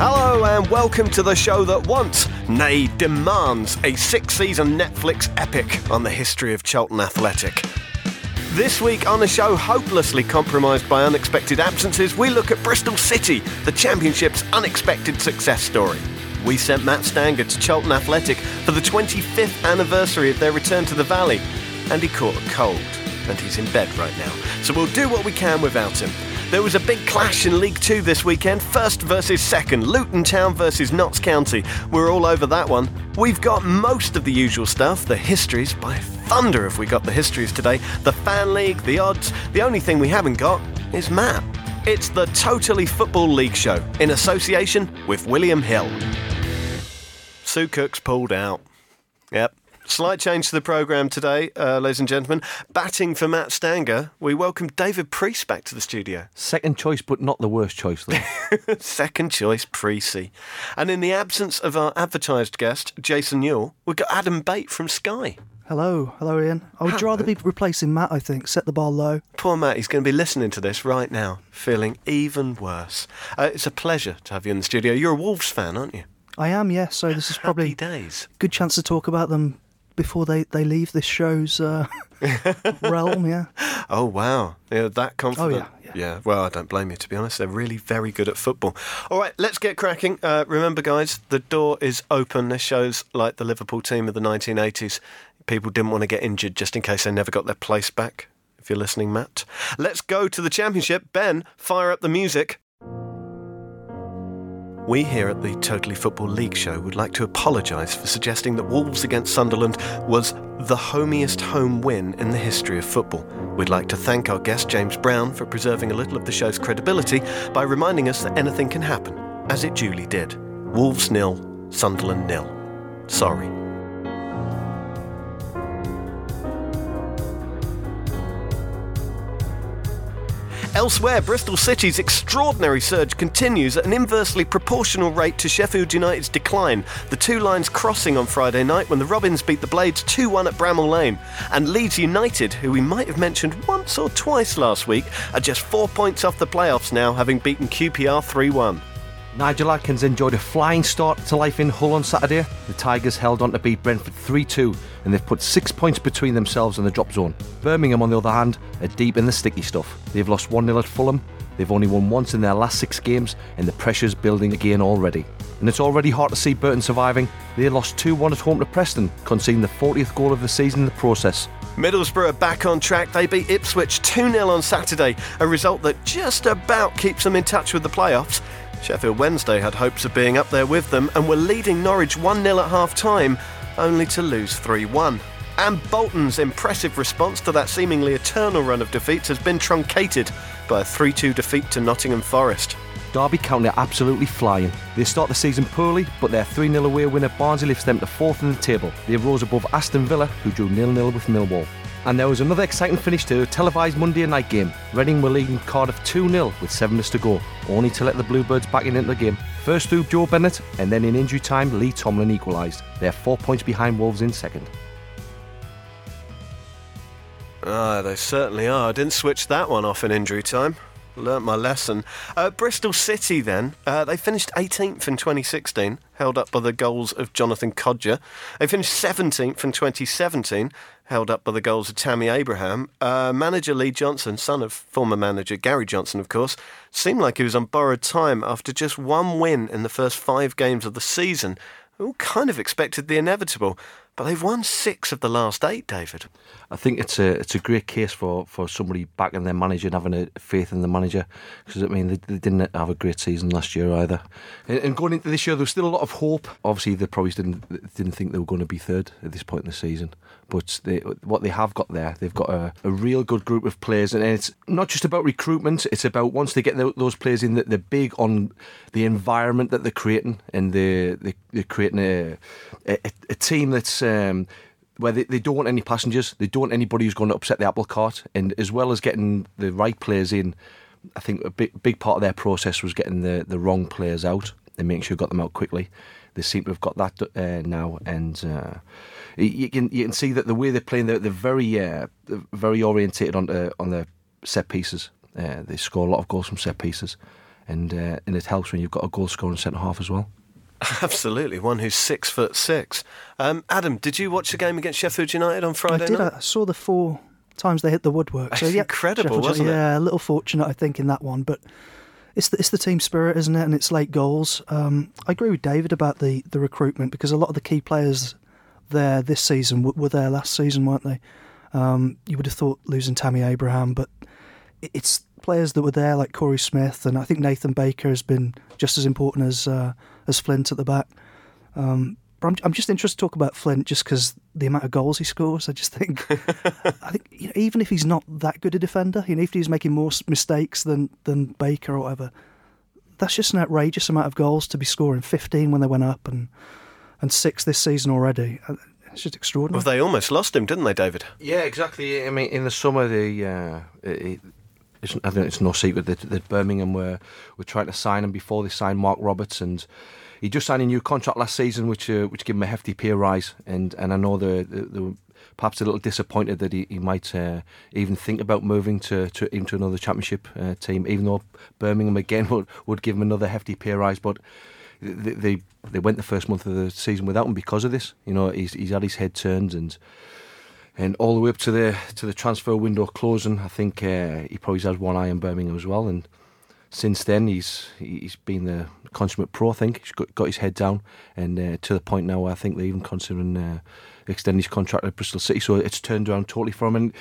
Hello and welcome to the show that wants, nay, demands, a six season Netflix epic on the history of Charlton Athletic. This week on a show hopelessly compromised by unexpected absences, we look at Bristol City, the Championship's unexpected success story. We sent Matt Stanger to Charlton Athletic for the 25th anniversary of their return to the Valley, and he caught a cold, and he's in bed right now. So we'll do what we can without him. There was a big clash in League Two this weekend, first versus second, Luton Town versus Notts County. We're all over that one. We've got most of the usual stuff, the histories, by thunder if we got the histories today, the fan league, the odds. The only thing we haven't got is Matt. It's the Totally Football League Show in association with William Hill. Sue Cook's pulled out. Yep, Slight change to the programme today, uh, ladies and gentlemen. Batting for Matt Stanger, we welcome David Priest back to the studio. Second choice, but not the worst choice, though. Second choice, Precy. And in the absence of our advertised guest, Jason Newell, we've got Adam Bate from Sky. Hello, hello, Ian. I would rather be replacing Matt. I think set the bar low. Poor Matt, he's going to be listening to this right now, feeling even worse. Uh, it's a pleasure to have you in the studio. You're a Wolves fan, aren't you? I am, yes. So this is probably Happy days. good chance to talk about them before they, they leave this show's uh, realm. Yeah. Oh wow, yeah, that confident. Oh, yeah, yeah. yeah. Well, I don't blame you. To be honest, they're really very good at football. All right, let's get cracking. Uh, remember, guys, the door is open. This show's like the Liverpool team of the 1980s. People didn't want to get injured just in case they never got their place back. If you're listening, Matt, let's go to the championship. Ben, fire up the music. We here at the Totally Football League show would like to apologise for suggesting that Wolves against Sunderland was the homiest home win in the history of football. We'd like to thank our guest James Brown for preserving a little of the show's credibility by reminding us that anything can happen, as it duly did. Wolves nil, Sunderland nil. Sorry. Elsewhere, Bristol City's extraordinary surge continues at an inversely proportional rate to Sheffield United's decline, the two lines crossing on Friday night when the Robins beat the Blades 2 1 at Bramall Lane. And Leeds United, who we might have mentioned once or twice last week, are just four points off the playoffs now, having beaten QPR 3 1. Nigel Adkins enjoyed a flying start to life in Hull on Saturday. The Tigers held on to beat Brentford 3 2, and they've put six points between themselves and the drop zone. Birmingham, on the other hand, are deep in the sticky stuff. They've lost 1 0 at Fulham, they've only won once in their last six games, and the pressure's building again already. And it's already hard to see Burton surviving. They lost 2 1 at home to Preston, conceding the 40th goal of the season in the process. Middlesbrough are back on track. They beat Ipswich 2 0 on Saturday, a result that just about keeps them in touch with the playoffs. Sheffield Wednesday had hopes of being up there with them and were leading Norwich 1 0 at half time, only to lose 3 1. And Bolton's impressive response to that seemingly eternal run of defeats has been truncated by a 3 2 defeat to Nottingham Forest. Derby County are absolutely flying. They start the season poorly, but their 3 0 away win at Barnsley lifts them to fourth in the table. They rose above Aston Villa, who drew 0 0 with Millwall. And there was another exciting finish to a televised Monday night game. Reading were leading Cardiff 2 0 with 7 minutes to go, only to let the Bluebirds back in into the game. First through Joe Bennett, and then in injury time, Lee Tomlin equalised. They're four points behind Wolves in second. Ah, they certainly are. I didn't switch that one off in injury time. Learnt my lesson. Uh, Bristol City, then, uh, they finished 18th in 2016, held up by the goals of Jonathan Kodjia. They finished 17th in 2017, held up by the goals of Tammy Abraham. Uh, manager Lee Johnson, son of former manager Gary Johnson, of course, seemed like he was on borrowed time after just one win in the first five games of the season. We all kind of expected the inevitable, but they've won six of the last eight, David. I think it's a it's a great case for, for somebody backing their manager and having a faith in the manager because I mean they, they didn't have a great season last year either. And, and going into this year, there was still a lot of hope. Obviously, they probably didn't didn't think they were going to be third at this point in the season, but they, what they have got there, they've got a, a real good group of players, and it's not just about recruitment. It's about once they get the, those players in, that they're big on the environment that they're creating, and they, they they're creating a a, a team that's. Um, where they, they don't want any passengers, they don't want anybody who's going to upset the apple cart, and as well as getting the right players in, I think a big big part of their process was getting the, the wrong players out and making sure got them out quickly. They seem to have got that uh, now, and uh, you can you can see that the way they're playing, they're, they're very uh, very orientated on the, on the set pieces. Uh, they score a lot of goals from set pieces, and uh, and it helps when you've got a goal scoring centre half as well. Absolutely, one who's six foot six. Um, Adam, did you watch the game against Sheffield United on Friday I did. night? I saw the four times they hit the woodwork. So yeah, incredible, Sheffield, wasn't it? Yeah, a little fortunate, I think, in that one, but it's the, it's the team spirit, isn't it? And it's late goals. Um, I agree with David about the the recruitment because a lot of the key players there this season w- were there last season, weren't they? Um, you would have thought losing Tammy Abraham, but it's players that were there like Korey Smith, and I think Nathan Baker has been just as important as uh, as Flint at the back. Um, but I'm, I'm just interested to talk about Flint just because the amount of goals he scores. I just think, I think you know, even if he's not that good a defender, you know, if he's making more mistakes than than Baker or whatever, that's just an outrageous amount of goals to be scoring. 15 when they went up, and and six this season already. Uh, It's just extraordinary. Well, they almost lost him, didn't they, David? Yeah, exactly. I mean, in the summer, the uh, it, it's, I think it's no secret that, that Birmingham were were trying to sign him before they signed Marc Roberts, and he just signed a new contract last season, which uh, which gave him a hefty pay rise. And and I know they were perhaps a little disappointed that he, he might uh, even think about moving to, to into another championship uh, team, even though Birmingham again would would give him another hefty pay rise, but. They, they they went the first month of the season without him because of this. You know, he's he's had his head turned and and all the way up to the to the transfer window closing, I think uh, he probably has one eye on Birmingham as well. And since then, he's he's been the consummate pro. I think he's got, got his head down, and uh, to the point now, where I think they're even considering uh, extending his contract at Bristol City. So it's turned around totally for him. And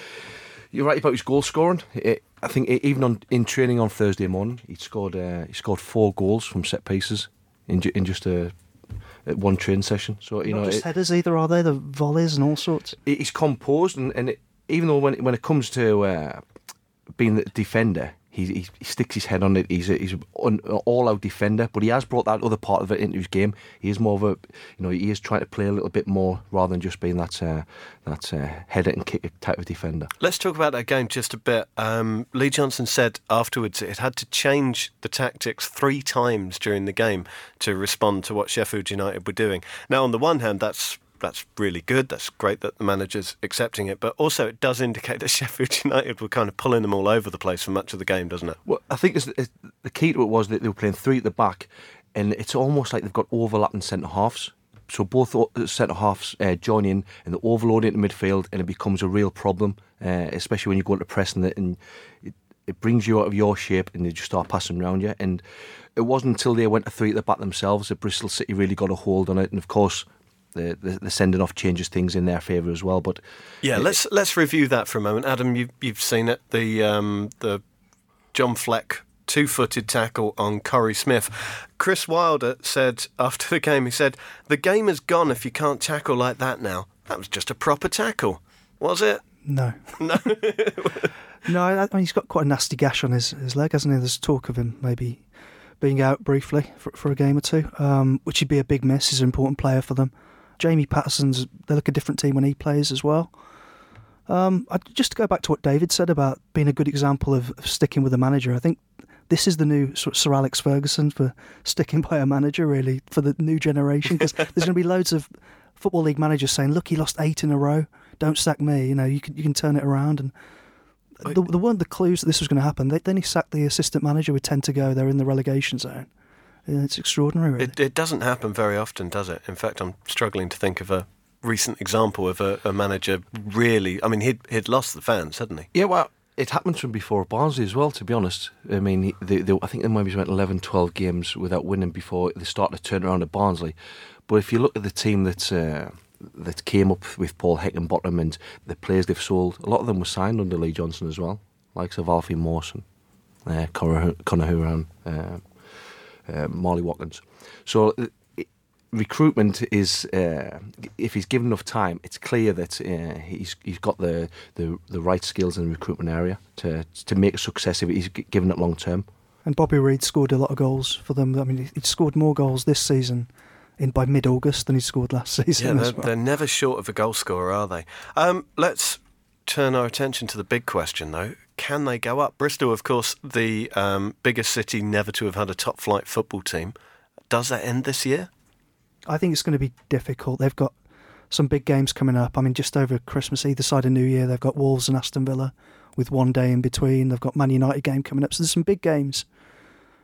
you're right about his goal scoring. It, I think even on in training on Thursday morning, he scored uh, he scored four goals from set pieces in in just a. at One train session, so you Not know just it- headers either, are they? The volleys and all sorts. he's composed, and, and it, even though when it, when it comes to uh, being the defender, he, he, he sticks his head on it. He's a, he's an all-out defender, but he has brought that other part of it into his game. He is more of a, you know, he is trying to play a little bit more rather than just being that uh, that uh, head and kick type of defender. Let's talk about that game just a bit. Um, Lee Johnson said afterwards it had to change the tactics three times during the game to respond to what Sheffield United were doing. Now, on the one hand, that's that's really good. That's great that the manager's accepting it, but also it does indicate that Sheffield United were kind of pulling them all over the place for much of the game, doesn't it? Well, I think it's, it's, the key to it was that they were playing three at the back, and it's almost like they've got overlapping centre halves. So both centre halves uh, join in, and they overload into midfield, and it becomes a real problem, uh, especially when you go into pressing it, and it, it brings you out of your shape, and they just start passing around you. And it wasn't until they went to three at the back themselves that Bristol City really got a hold on it, and of course. The, the, the sending off changes things in their favour as well, but Yeah, let's let's review that for a moment. Adam, you you've seen it. The um, the John Fleck two-footed tackle on Korey Smith. Chris Wilder said after the game, he said, "The game is gone if you can't tackle like that now. That was just a proper tackle, was it?" No. No. No, I, I mean, he's got quite a nasty gash on his, his leg, hasn't he? There's talk of him maybe being out briefly for, for a game or two, um, which would be a big miss. He's an important player for them. Jamie Paterson's, they look a different team when he plays as well. Um, I, just to go back to what David said about being a good example of, of sticking with a manager, I think this is the new sort of Sir Alex Ferguson for sticking by a manager, really, for the new generation, because there's going to be loads of Football League managers saying, look, he lost eight in a row, don't sack me, you know, you can, you can turn it around. and the, the one the clues that this was going to happen. They, then he sacked the assistant manager with ten to go. They're in the relegation zone. Yeah, It's extraordinary. Really. It, it doesn't happen very often, does it? In fact, I'm struggling to think of a recent example of a, a manager really. I mean, he'd he'd lost the fans, hadn't he? Yeah, well, it happened from before Barnsley as well, to be honest. I mean, he- they, they, I think they maybe went 11, 12 games without winning before they started to turn around at Barnsley. But if you look at the team that uh, that came up with Paul Heckingbottom and the players they've sold, a lot of them were signed under Lee Johnson as well, like of Alfie Mawson, uh, Conor, Conor uh, uh, Marley Watkins. So uh, it- recruitment is, uh, if he's given enough time, it's clear that uh, he's he's got the, the, the right skills in the recruitment area to to make a success if he's given it long term. And Bobby Reid scored a lot of goals for them. I mean, he- scored more goals this season in by mid-August than he scored last Yeah, season. they're, as well. they're never short of a goal scorer, are they? Um, let's turn our attention to the big question, though. Can they go up? Bristol, of course, the um, biggest city never to have had a top flight football team. Does that end this year? I think it's going to be difficult. They've got some big games coming up. I mean, just over Christmas, either side of New Year, they've got Wolves and Aston Villa with one day in between. They've got Man United game coming up. So there's some big games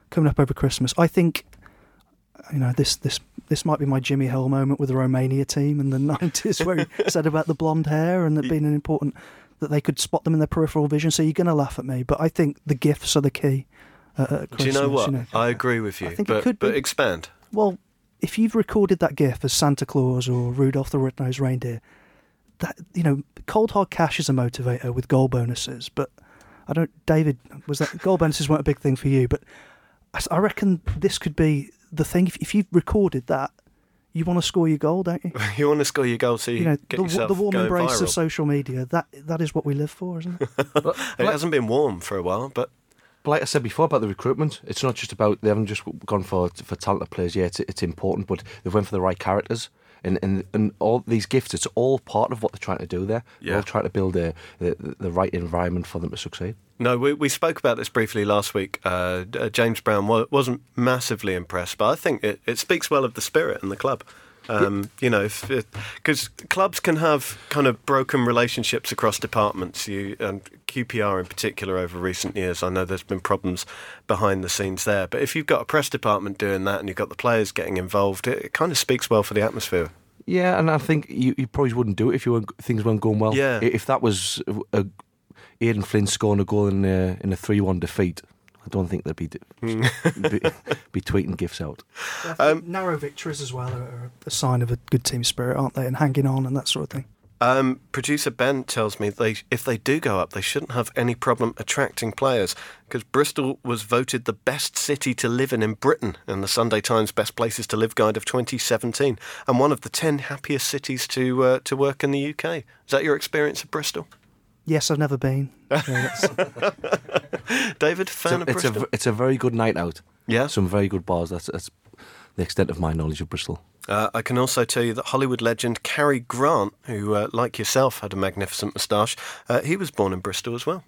coming up over Christmas. I think, you know, this this this might be my Jimmy Hill moment with the Romania team in the nineties, where he said about the blonde hair and it being an important that they could spot them in their peripheral vision. So you're going to laugh at me, but I think the gifts are the key. Uh, Do you know what? I agree with you. I think it but, could but be- expand. Well, if you've recorded that GIF as Santa Claus or Rudolph the Red-Nosed Reindeer, that you know, cold hard cash is a motivator with goal bonuses. But I don't. David, was that goal bonuses weren't a big thing for you? But I reckon this could be the thing. If, if you've recorded that, you want to score your goal, don't you? You want to score your goal so you, You know, get the, yourself the warm going embrace viral. of social media. That that is what we live for, isn't it? It hasn't been warm for a while, but But like I said before about the recruitment, it's not just about they haven't just gone for for talented players. Yeah, it's, it's important, but they've went for the right characters. And, and and all these gifts, it's all part of what they're trying to do there. They're all trying to build a, the, the right environment for them to succeed. No, we, we spoke about this briefly last week. Uh, uh, James Brown wasn't massively impressed, but I think it, it speaks well of the spirit in the club. Um, you know, because clubs can have kind of broken relationships across departments. You and QPR in particular over recent years, I know there's been problems behind the scenes there. But if you've got a press department doing that and you've got the players getting involved, it, it kind of speaks well for the atmosphere. Yeah, and I think you, you probably wouldn't do it if you weren't, things weren't going well. Yeah. If that was a, Aden Flint scoring a goal in a, in a 3 1 defeat, I don't think they'd be, Hmm. be, be tweeting gifts out. Um, narrow victories as well are a sign of a good team spirit, aren't they? And hanging on and that sort of thing. Um, producer Ben tells me they, if they do go up, they shouldn't have any problem attracting players because Bristol was voted the best city to live in in Britain in the Sunday Times Best Places to Live guide of 2017 and one of the 10 happiest cities to uh, to work in the UK. Is that your experience of Bristol? Yes, I've never been. Yeah, that's- David, It's a, of it's, Bristol? a, it's a very good night out. Yeah. Some very good bars. That's, that's the extent of my knowledge of Bristol. Uh, I can also tell you that Hollywood legend Cary Grant, who, uh, like yourself, had a magnificent moustache, uh, he was born in Bristol as well.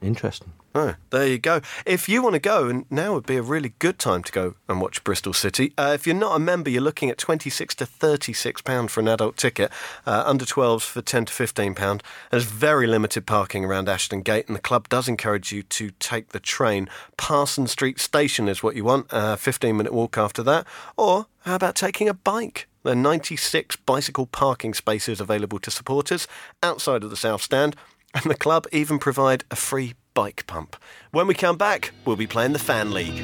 Interesting. Oh, there you go. If you want to go, and now would be a really good time to go and watch Bristol City. Uh, if you're not a member, you're looking at 26 to 36 pound for an adult ticket. Uh, under 12s for 10 to 15 pound. There's very limited parking around Ashton Gate, and the club does encourage you to take the train. Parson Street Station is what you want. A 15 minute walk after that, or how about taking a bike? There are 96 bicycle parking spaces available to supporters outside of the South Stand, and the club even provide a free bike pump. When we come back, we'll be playing the Fan League.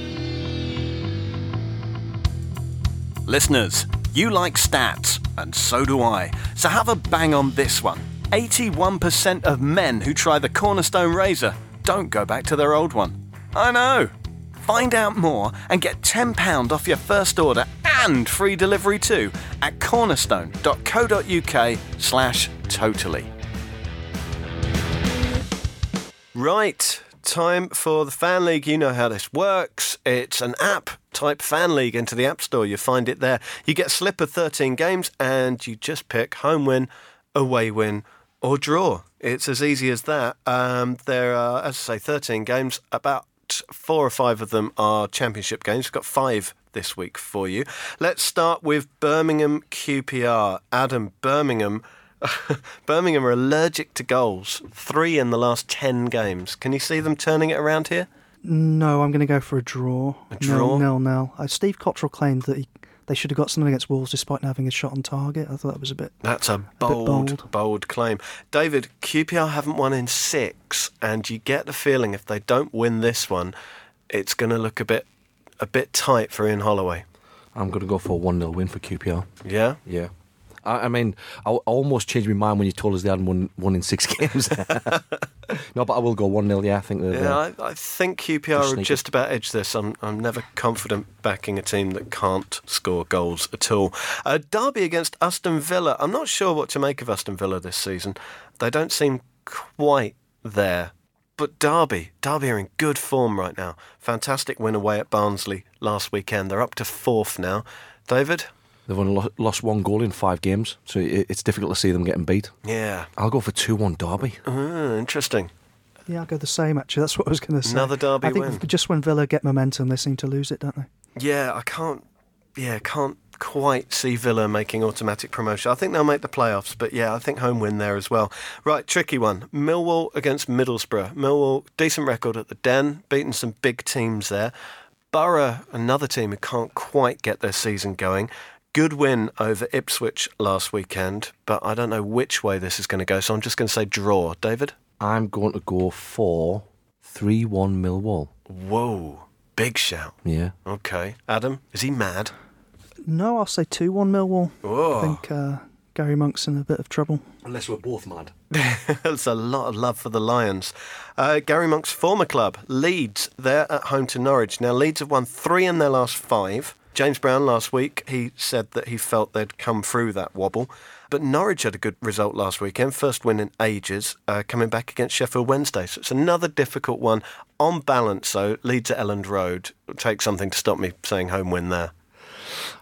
Listeners, you like stats, and so do I. So have a bang on this one. 81% of men who try the Cornerstone razor don't go back to their old one. I know. Find out more and get £10 off your first order and free delivery too at cornerstone.co.uk slash totally. Right, time for the Fan League. You know how this works. It's an app. Type Fan League into the App Store. You find it there. You get a slip of 13 games and you just pick home win, away win, or draw. It's as easy as that. Um, there are, as I say, 13 games. About four or five of them are championship games. We've got five this week for you. Let's start with Birmingham QPR. Adam, Birmingham. Birmingham are allergic to goals. Three in the last 10 games. Can you see them turning it around here? no, I'm going to go for a draw. A draw? Nil, nil, nil. Uh, Steve Cotterill claimed that he, they should have got something against Wolves despite not having a shot on target. I thought that was a bit. That's a bold, bold, bold. claim. David, QPR haven't won in six, and you get the feeling if they don't win this one, it's going to look a bit, a bit tight for Ian Holloway. I'm going to go for a 1 0 win for QPR. Yeah. Yeah. I, I mean, I, I almost changed my mind when you told us they hadn't won, won in six games. no, but I will go 1 0, yeah. I think they're. Yeah, uh, I, I think QPR sneaky. just about edge this. I'm, I'm never confident backing a team that can't score goals at all. Uh, Derby against Aston Villa. I'm not sure what to make of Aston Villa this season. They don't seem quite there. But Derby, Derby are in good form right now. Fantastic win away at Barnsley last weekend. They're up to fourth now. David? They've only lost one goal in five games, so it's difficult to see them getting beat. Yeah. I'll go for 2 1 Derby. Ah, interesting. Yeah, I'll go the same, actually. That's what I was going to say. Another Derby I think win. just when Villa get momentum, they seem to lose it, don't they? Yeah, I can't. Yeah, can't quite see Villa making automatic promotion. I think they'll make the playoffs, but yeah, I think home win there as well. Right, tricky one. Millwall against Middlesbrough. Millwall, decent record at the Den, beaten some big teams there. Borough, another team who can't quite get their season going. Good win over Ipswich last weekend, but I don't know which way this is going to go, so I'm just going to say draw. David? I'm going to go for 3 1 Millwall. Whoa, big shout. Yeah. Okay. Adam, is he mad? No, I'll say 2 1 Millwall. Whoa. I think uh, Gary Monk's in a bit of trouble. Unless we're both mad. There's a lot of love for the Lions. Uh, Gary Monk's former club, Leeds, they're at home to Norwich. Now, Leeds have won three in their last five. James Brown last week, he said that he felt they'd come through that wobble. But Norwich had a good result last weekend, first win in ages, uh, coming back against Sheffield Wednesday. So it's another difficult one. On balance, though, Leeds at Elland Road. Take something to stop me saying home win there.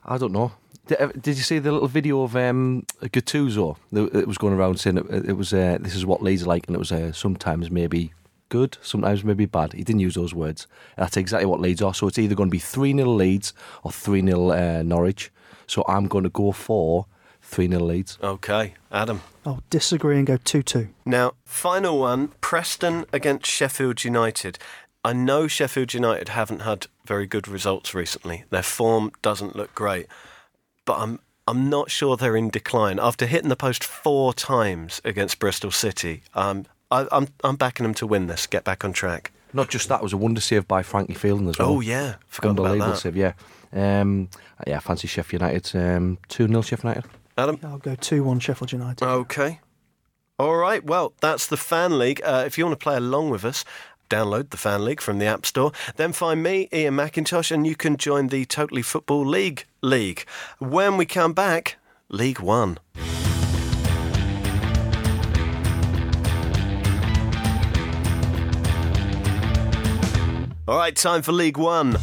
I don't know. Did, uh, you see the little video of um, Gattuso that was going around saying it, it was uh, this is what Leeds are like, and it was uh, sometimes maybe good, sometimes maybe bad. He didn't use those words. That's exactly what Leeds are. So it's either going to be 3 0 Leeds or 3 0 uh, Norwich. So I'm going to go for 3 0 Leeds. Okay, Adam. I'll disagree and go 2 2. Now, final one Preston against Sheffield United. I know Sheffield United haven't had very good results recently. Their form doesn't look great, but I'm I'm not sure they're in decline. After hitting the post four times against Bristol City, um, I, I'm I'm backing them to win this, get back on track. Not just that, it was a wonder save by Frankie Fielding as well. Oh yeah, forgot about that. save, yeah. Um, yeah, fancy Sheffield United. Um, 2 0 Sheffield United. Adam. I'll go 2 1 Sheffield United. Okay. All right. Well, that's the Fan League. Uh, if you want to play along with us, download the Fan League from the App Store. Then find me, Iain Macintosh, and you can join the Totally Football League League. When we come back, League One. All right, time for League One.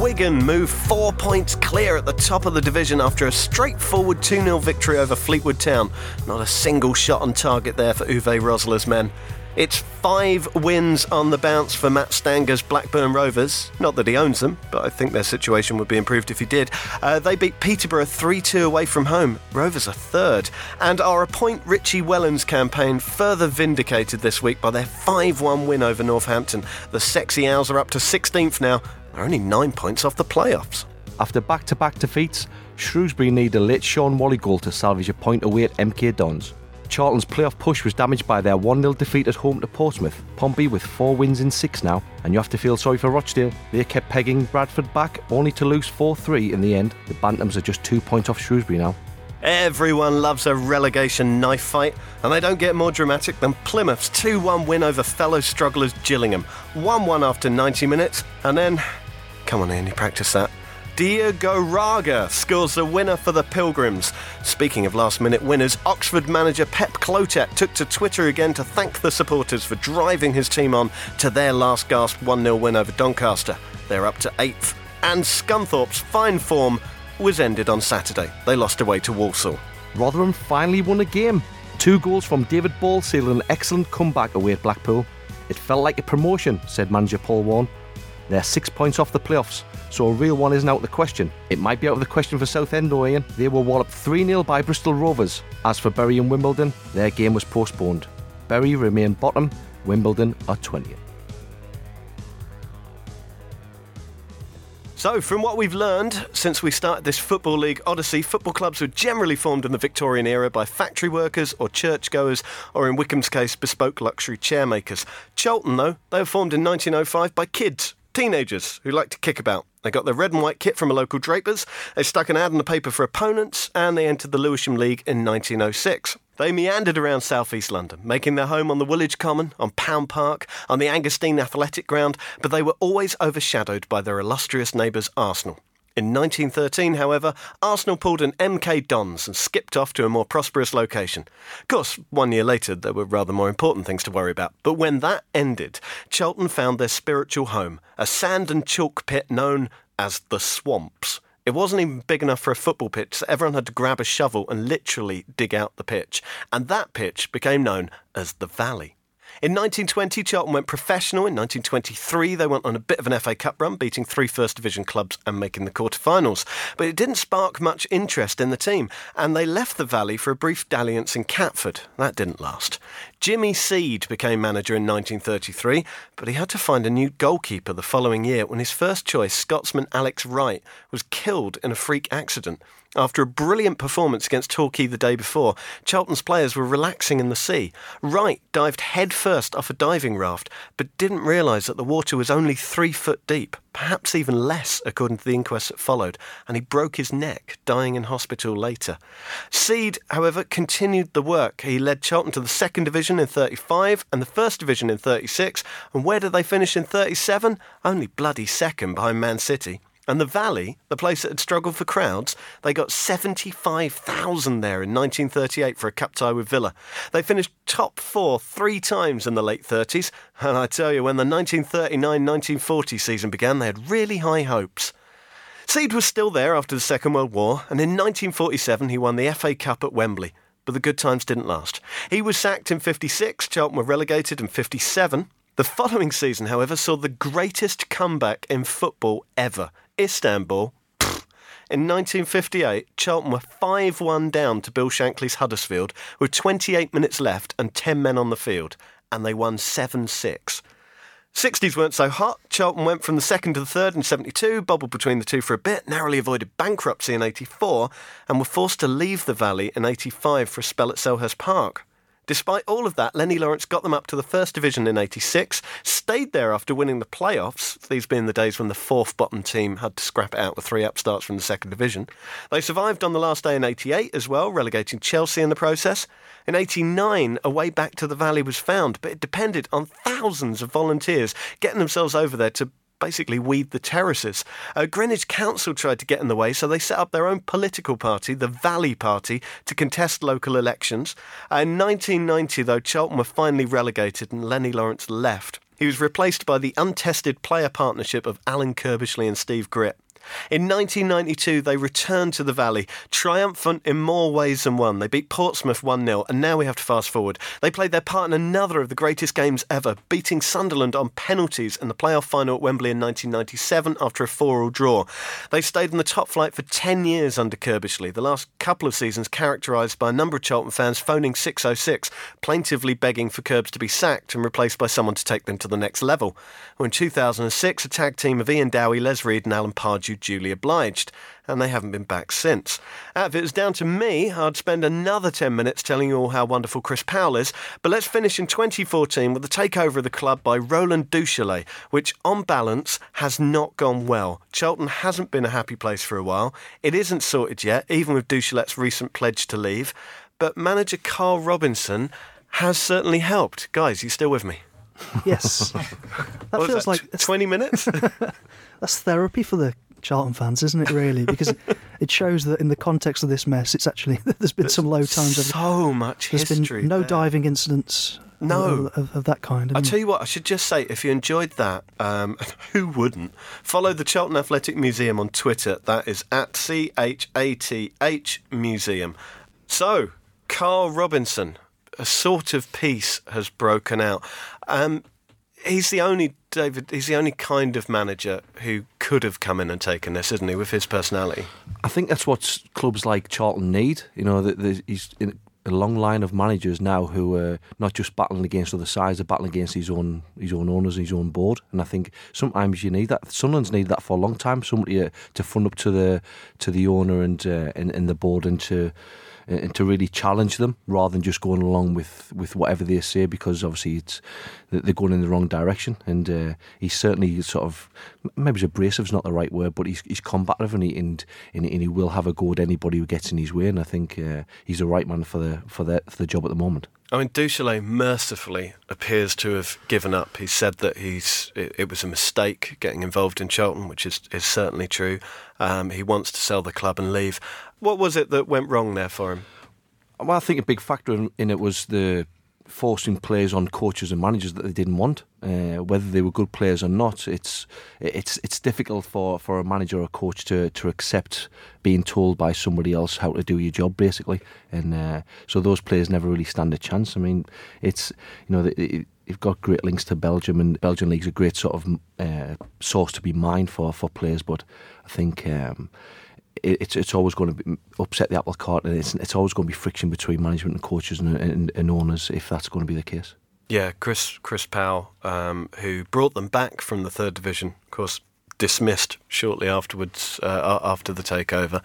Wigan move four points clear at the top of the division after a straightforward 2 0 victory over Fleetwood Town. Not a single shot on target there for Uwe Rosler's men. It's five wins on the bounce for Matt Stanger's Blackburn Rovers. Not that he owns them, but I think their situation would be improved if he did. Uh, they beat Peterborough 3 2 away from home. Rovers are third. And our Appoint Richie Wellens campaign further vindicated this week by their 5 1 win over Northampton. The Sexy Owls are up to 16th now. They're only nine points off the playoffs. After back to back defeats, Shrewsbury need a late Shaun Whalley goal to salvage a point away at MK Dons. Charlton's playoff push was damaged by their 1 0 defeat at home to Portsmouth. Pompey with four wins in six now, and you have to feel sorry for Rochdale. They kept pegging Bradford back, only to lose 4 3 in the end. The Bantams are just two points off Shrewsbury now. Everyone loves a relegation knife fight, and they don't get more dramatic than Plymouth's 2 1 win over fellow strugglers Gillingham. 1 1 after 90 minutes, and then. Come on, you practice that. Diego Raga scores the winner for the Pilgrims. Speaking of last minute winners, Oxford manager Pep Clotet took to Twitter again to thank the supporters for driving his team on to their last gasp 1 0 win over Doncaster. They're up to 8th. And Scunthorpe's fine form was ended on Saturday. They lost away to Walsall. Rotherham finally won a game. Two goals from David Ball sealed an excellent comeback away at Blackpool. It felt like a promotion, said manager Paul Warne. They're six points off the playoffs, so a real one isn't out of the question. It might be out of the question for Southend, though, Ian. They were walloped 3 0 by Bristol Rovers. As for Bury and Wimbledon, their game was postponed. Bury remain bottom, Wimbledon are 20th. So, from what we've learned since we started this Football League Odyssey, football clubs were generally formed in the Victorian era by factory workers or churchgoers, or in Wycombe's case, bespoke luxury chairmakers. Charlton, though, they were formed in 1905 by kids, teenagers who like to kick about. They got their red and white kit from a local draper's, they stuck an ad in the paper for opponents, and they entered the Lewisham League in 1906. They meandered around southeast London, making their home on the Woolwich Common, on Pound Park, on the Angerstein Athletic Ground, but they were always overshadowed by their illustrious neighbours Arsenal. In 1913, however, Arsenal pulled an MK Dons and skipped off to a more prosperous location. Of course, one year later, there were rather more important things to worry about. But when that ended, Charlton found their spiritual home, a sand and chalk pit known as the Swamps. It wasn't even big enough for a football pitch, so everyone had to grab a shovel and literally dig out the pitch. And that pitch became known as the Valley. In 1920, Charlton went professional. In 1923, they went on a bit of an FA Cup run, beating three First Division clubs and making the quarter-finals. But it didn't spark much interest in the team, and they left the Valley for a brief dalliance in Catford. That didn't last. Jimmy Seed became manager in 1933, but he had to find a new goalkeeper the following year when his first choice, Scotsman Alex Wright, was killed in a freak accident. After a brilliant performance against Torquay the day before, Charlton's players were relaxing in the sea. Wright dived headfirst off a diving raft, but didn't realise that the water was only three foot deep, perhaps even less, according to the inquest that followed, and he broke his neck, dying in hospital later. Seed, however, continued the work. He led Charlton to the second division in 35 and the first division in 36, and where did they finish in 37? Only bloody second behind Man City. And the Valley, the place that had struggled for crowds, they got 75,000 there in 1938 for a cup tie with Villa. They finished top four three times in the late 30s, and I tell you, when the 1939 1940 season began, they had really high hopes. Seed was still there after the Second World War, and in 1947 he won the FA Cup at Wembley. But the good times didn't last. He was sacked in 56, Charlton were relegated in 57. The following season, however, saw the greatest comeback in football ever. Istanbul. In 1958, Charlton were 5 1 down to Bill Shankly's Huddersfield with 28 minutes left and 10 men on the field, and they won 7 6. 60s weren't so hot. Charlton went from the second to the third in 72, bubbled between the two for a bit, narrowly avoided bankruptcy in 84, and were forced to leave the Valley in 85 for a spell at Selhurst Park. Despite all of that, Lennie Lawrence got them up to the first division in 86, stayed there after winning the playoffs, these being the days when the fourth bottom team had to scrap it out with three upstarts from the second division. They survived on the last day in 88 as well, relegating Chelsea in the process. In 89, a way back to the Valley was found, but it depended on thousands of volunteers getting themselves over there to basically weed the terraces. Uh, Greenwich Council tried to get in the way, so they set up their own political party, the Valley Party, to contest local elections. Uh, in 1990, though, Charlton were finally relegated and Lennie Lawrence left. He was replaced by the untested player partnership of Alan Curbishley and Steve Gritt. In 1992, they returned to the Valley, triumphant in more ways than one. They beat Portsmouth 1 0, and now we have to fast forward. They played their part in another of the greatest games ever, beating Sunderland on penalties in the playoff final at Wembley in 1997 after a 4 all draw. They stayed in the top flight for 10 years under Curbishley, the last couple of seasons characterised by a number of Charlton fans phoning 606, plaintively begging for Curbs to be sacked and replaced by someone to take them to the next level. In 2006, a tag team of Ian Dowie, Les Reed, and Alan Pardew duly obliged, and they haven't been back since. Uh, if it was down to me, I'd spend another 10 minutes telling you all how wonderful Chris Powell is, but let's finish in 2014 with the takeover of the club by Roland Duchâtelet, which, on balance, has not gone well. Charlton hasn't been a happy place for a while. It isn't sorted yet, even with Duchâtelet's recent pledge to leave, but manager Karl Robinson has certainly helped. Guys, you still with me? Yes. that What feels that, like 20 minutes? that's therapy for the Charlton fans, isn't it? Really, because it shows that in the context of this mess, it's actually there's been some low times. So much there's history. been no there. diving incidents. No. of, of, of that kind. I tell you what, I should just say, if you enjoyed that, um, who wouldn't? Follow the Charlton Athletic Museum on Twitter. That is at C H A T H Museum. So, Karl Robinson, a sort of peace has broken out. Um, he's the only David. He's the only kind of manager who could have come in and taken this, isn't he? With his personality. I think that's what clubs like Charlton need. You know, that there's- he's in a long line of managers now who are not just battling against other sides, they're battling against his own his own owners, and his own board. And I think sometimes you need that. Sunderland's needed that for a long time. Somebody to, to fund up to the to the owner and uh, and, and the board and to and to really challenge them rather than just going along with, with whatever they say because obviously it's they're going in the wrong direction and uh, he's certainly sort of maybe he's abrasive is not the right word but he's, he's combative and he, and, and he will have a go at anybody who gets in his way and I think uh, he's the right man for the for the for the job at the moment. I mean, Duchâtelet mercifully appears to have given up. He said that he's it, it was a mistake getting involved in Charlton, which is, is certainly true. Um, he wants to sell the club and leave. What was it that went wrong there for him? Well, I think a big factor in it was the forcing players on coaches and managers that they didn't want, uh, whether they were good players or not. It's it's it's difficult for, for a manager or a coach to, to accept being told by somebody else how to do your job, basically, and uh, so those players never really stand a chance. I mean, it's you know. It, You've got great links to Belgium, and Belgian league's a great sort of uh, source to be mined for for players. But I think um, it's it's always going to upset the apple cart, and it's it's always going to be friction between management and coaches and, and, and owners if that's going to be the case. Yeah, Chris Chris Powell, um, who brought them back from the third division, of course, dismissed shortly afterwards uh, after the takeover,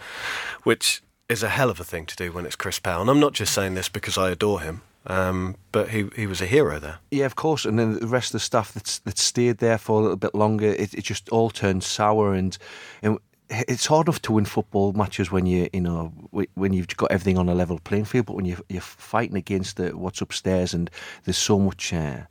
which is a hell of a thing to do when it's Chris Powell. And I'm not just saying this because I adore him. Um, but he he was a hero there. Yeah, of course. And then the rest of the staff that's that stayed there for a little bit longer, it, it just all turned sour. And, and it's hard enough to win football matches when you you know when you've got everything on a level playing field, but when you you're fighting against the, what's upstairs and there's so much. Uh,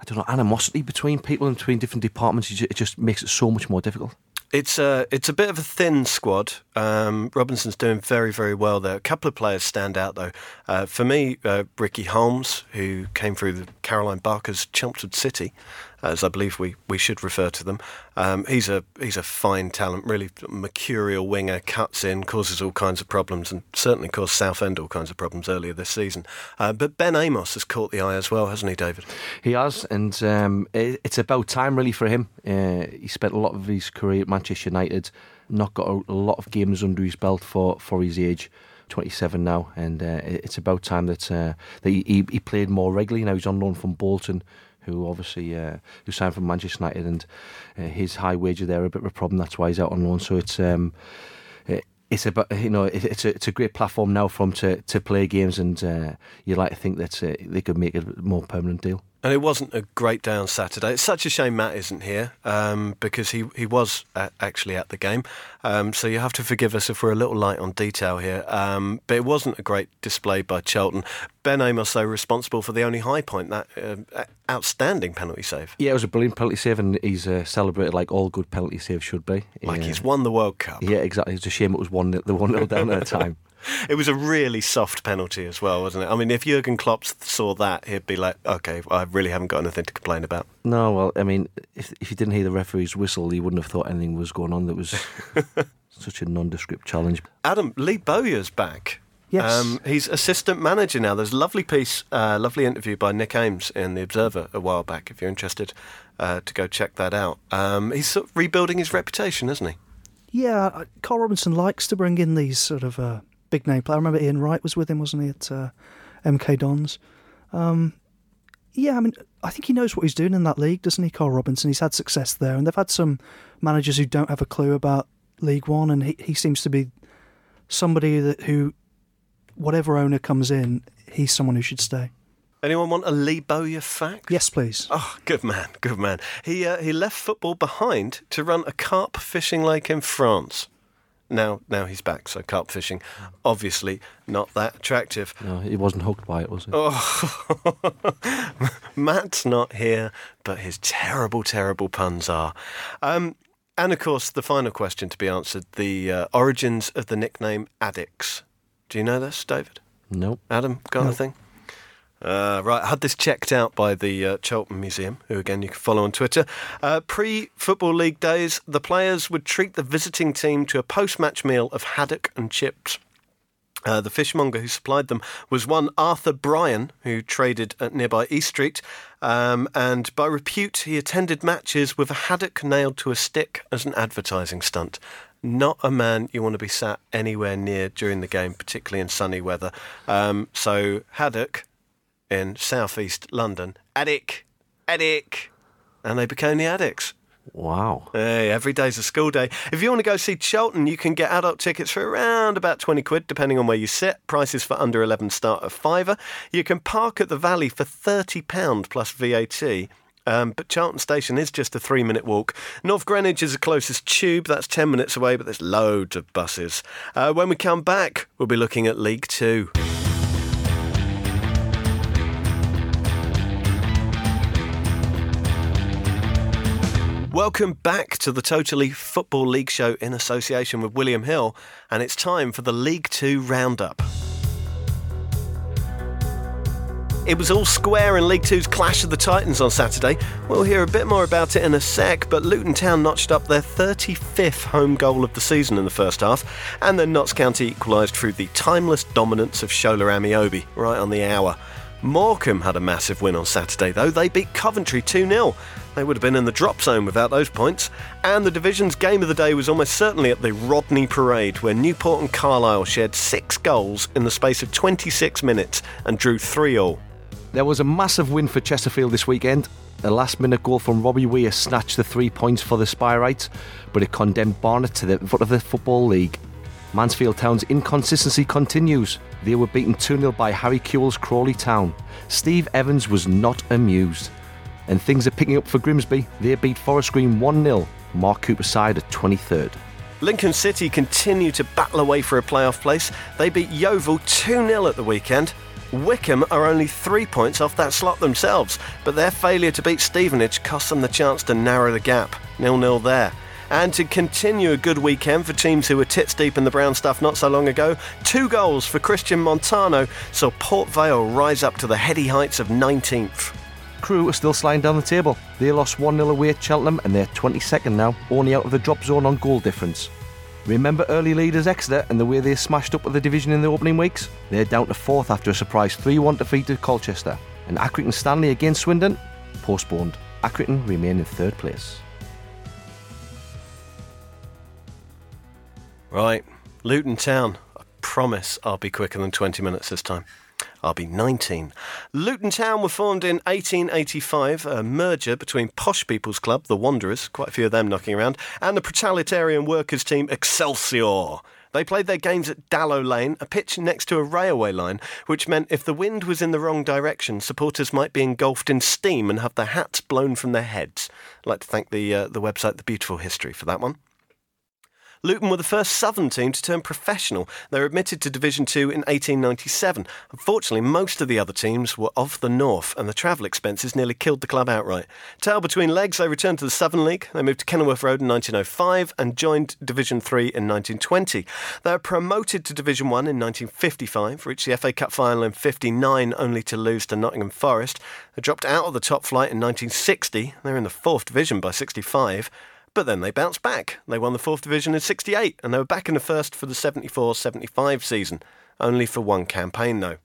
I don't know animosity between people and between different departments. It just makes it so much more difficult. It's a it's a bit of a thin squad. Um, Robinson's doing very very well there. A couple of players stand out though. Uh, for me, uh, Ricky Holmes, who came through the Caroline Barker's Chelmsford City, as I believe we, we should refer to them. Um, he's a he's a fine talent, really mercurial winger, cuts in, causes all kinds of problems, and certainly caused Southend all kinds of problems earlier this season. Uh, but Ben Amos has caught the eye as well, hasn't he, David? He has, and um, it, it's about time really for him. Uh, he spent a lot of his career at Manchester United, not got a, a lot of games under his belt for, for his age. 27 now, and uh, it's about time that uh, that he, he, played more regularly. Now he's on loan from Bolton, who obviously uh, who signed from Manchester United, and uh, his high wages there are a bit of a problem. That's why he's out on loan. So it's um, it, it's a you know it's a it's a great platform now for him to to play games, and uh, you like to think that uh, they could make a more permanent deal. And it wasn't a great day on Saturday. It's such a shame Matt isn't here um, because he, he was at, actually at the game. Um, so you have to forgive us if we're a little light on detail here. Um, but it wasn't a great display by Charlton. Ben Amos, though, responsible for the only high point, that uh, outstanding penalty save. Yeah, it was a brilliant penalty save, and he's uh, celebrated like all good penalty saves should be. Like yeah. he's won the World Cup. Yeah, exactly. It's a shame it was one the one nil down at a time. It was a really soft penalty as well, wasn't it? I mean, if Jurgen Klopp saw that, he'd be like, "Okay, I really haven't got anything to complain about." No, well, I mean, if if you didn't hear the referee's whistle, he wouldn't have thought anything was going on. That was such a nondescript challenge. Adam Lee Bowyer's back. Yes. Um, he's assistant manager now. There's a lovely piece, uh, lovely interview by Nick Ames in The Observer a while back, if you're interested uh, to go check that out. Um, he's sort of rebuilding his reputation, isn't he? Yeah, Karl Robinson likes to bring in these sort of uh, big name player. I remember Ian Wright was with him, wasn't he, at uh, MK Dons? Um, yeah, I mean, I think he knows what he's doing in that league, doesn't he, Karl Robinson? He's had success there, and they've had some managers who don't have a clue about League One, and he, he seems to be somebody that who, whatever owner comes in, he's someone who should stay. Anyone want a Lee Bowyer fact? Yes, please. Oh, good man, good man. He uh, he left football behind to run a carp fishing lake in France now now he's back. So carp fishing, obviously not that attractive. No, he wasn't hooked by it, was he? Oh, Matt's not here, but his terrible, terrible puns are. Um, and of course, the final question to be answered: the uh, origins of the nickname Addicts. Do you know this, David? No. Adam, got no. anything? Uh, right, I had this checked out by the uh, Charlton Museum, who again you can follow on Twitter. Uh, Pre Football League days, the players would treat the visiting team to a post match meal of haddock and chips. Uh, the fishmonger who supplied them was one Arthur Bryan, who traded at nearby East Street. Um, and by repute, he attended matches with a haddock nailed to a stick as an advertising stunt. Not a man you want to be sat anywhere near during the game, particularly in sunny weather. Um, so, haddock in southeast London. Addick, Addick. And they became the Addicks. Wow. Hey, every day's a school day. If you want to go see Charlton, you can get adult tickets for around about 20 quid, depending on where you sit. Prices for under 11 start at fiver. You can park at the Valley for £30 plus VAT. Um, but Charlton Station is just a three minute walk. North Greenwich is the closest tube, that's 10 minutes away, but there's loads of buses. Uh, when we come back, we'll be looking at League Two. Welcome back to the Totally Football League show in association with William Hill, and it's time for the League Two roundup. It was all square in League Two's clash of the Titans on Saturday. We'll hear a bit more about it in a sec, but Luton Town notched up their 35th home goal of the season in the first half, and then Notts County equalised through the timeless dominance of Shola Ameobi right on the hour. Morecambe had a massive win on Saturday, though. They beat Coventry 2 0. They would have been in the drop zone without those points. And the division's game of the day was almost certainly at the Rodney Parade, where Newport and Carlisle shared six goals in the space of 26 minutes and drew 3 all. There was a massive win for Chesterfield this weekend. A last minute goal from Robbie Weir snatched the three points for the Spireites, but it condemned Barnet to the foot of the Football League. Mansfield Town's inconsistency continues. They were beaten 2 0 by Harry Kewell's Crawley Town. Steve Evans was not amused. And things are picking up for Grimsby. They beat Forest Green 1 0. Mark Cooper's side at 23rd. Lincoln City continue to battle away for a playoff place. They beat Yeovil 2 0 at the weekend. Wycombe are only three points off that slot themselves, but their failure to beat Stevenage cost them the chance to narrow the gap. Nil nil there. And to continue a good weekend for teams who were tits deep in the brown stuff not so long ago, two goals for Cristian Montaño saw Port Vale rise up to the heady heights of 19th. Crewe are still sliding down the table. They lost 1 0 away at Cheltenham and they're 22nd now, only out of the drop zone on goal difference. Remember early leaders Exeter and the way they smashed up with the division in the opening weeks? They're down to fourth after a surprise 3 1 defeat to Colchester. And Accrington Stanley against Swindon? Postponed. Accrington remain in third place. Right, Luton Town. I promise I'll be quicker than 20 minutes this time. I'll be 19. Luton Town were formed in 1885, a merger between Posh People's Club, the Wanderers, quite a few of them knocking around, and the proletarian workers team Excelsior. They played their games at Dallow Lane, a pitch next to a railway line, which meant if the wind was in the wrong direction, supporters might be engulfed in steam and have their hats blown from their heads. I'd like to thank the, uh, the website The Beautiful History for that one. Luton were the first Southern team to turn professional. They were admitted to Division 2 in 1897. Unfortunately, most of the other teams were of the north, and the travel expenses nearly killed the club outright. Tail between legs, they returned to the Southern League. They moved to Kenilworth Road in 1905 and joined Division 3 in 1920. They were promoted to Division 1 in 1955, reached the FA Cup final in 59 only to lose to Nottingham Forest. They dropped out of the top flight in 1960. They're in the fourth division by 65. But then they bounced back. They won the fourth division in 68 and they were back in the first for the 74 75 season. Only for one campaign, though.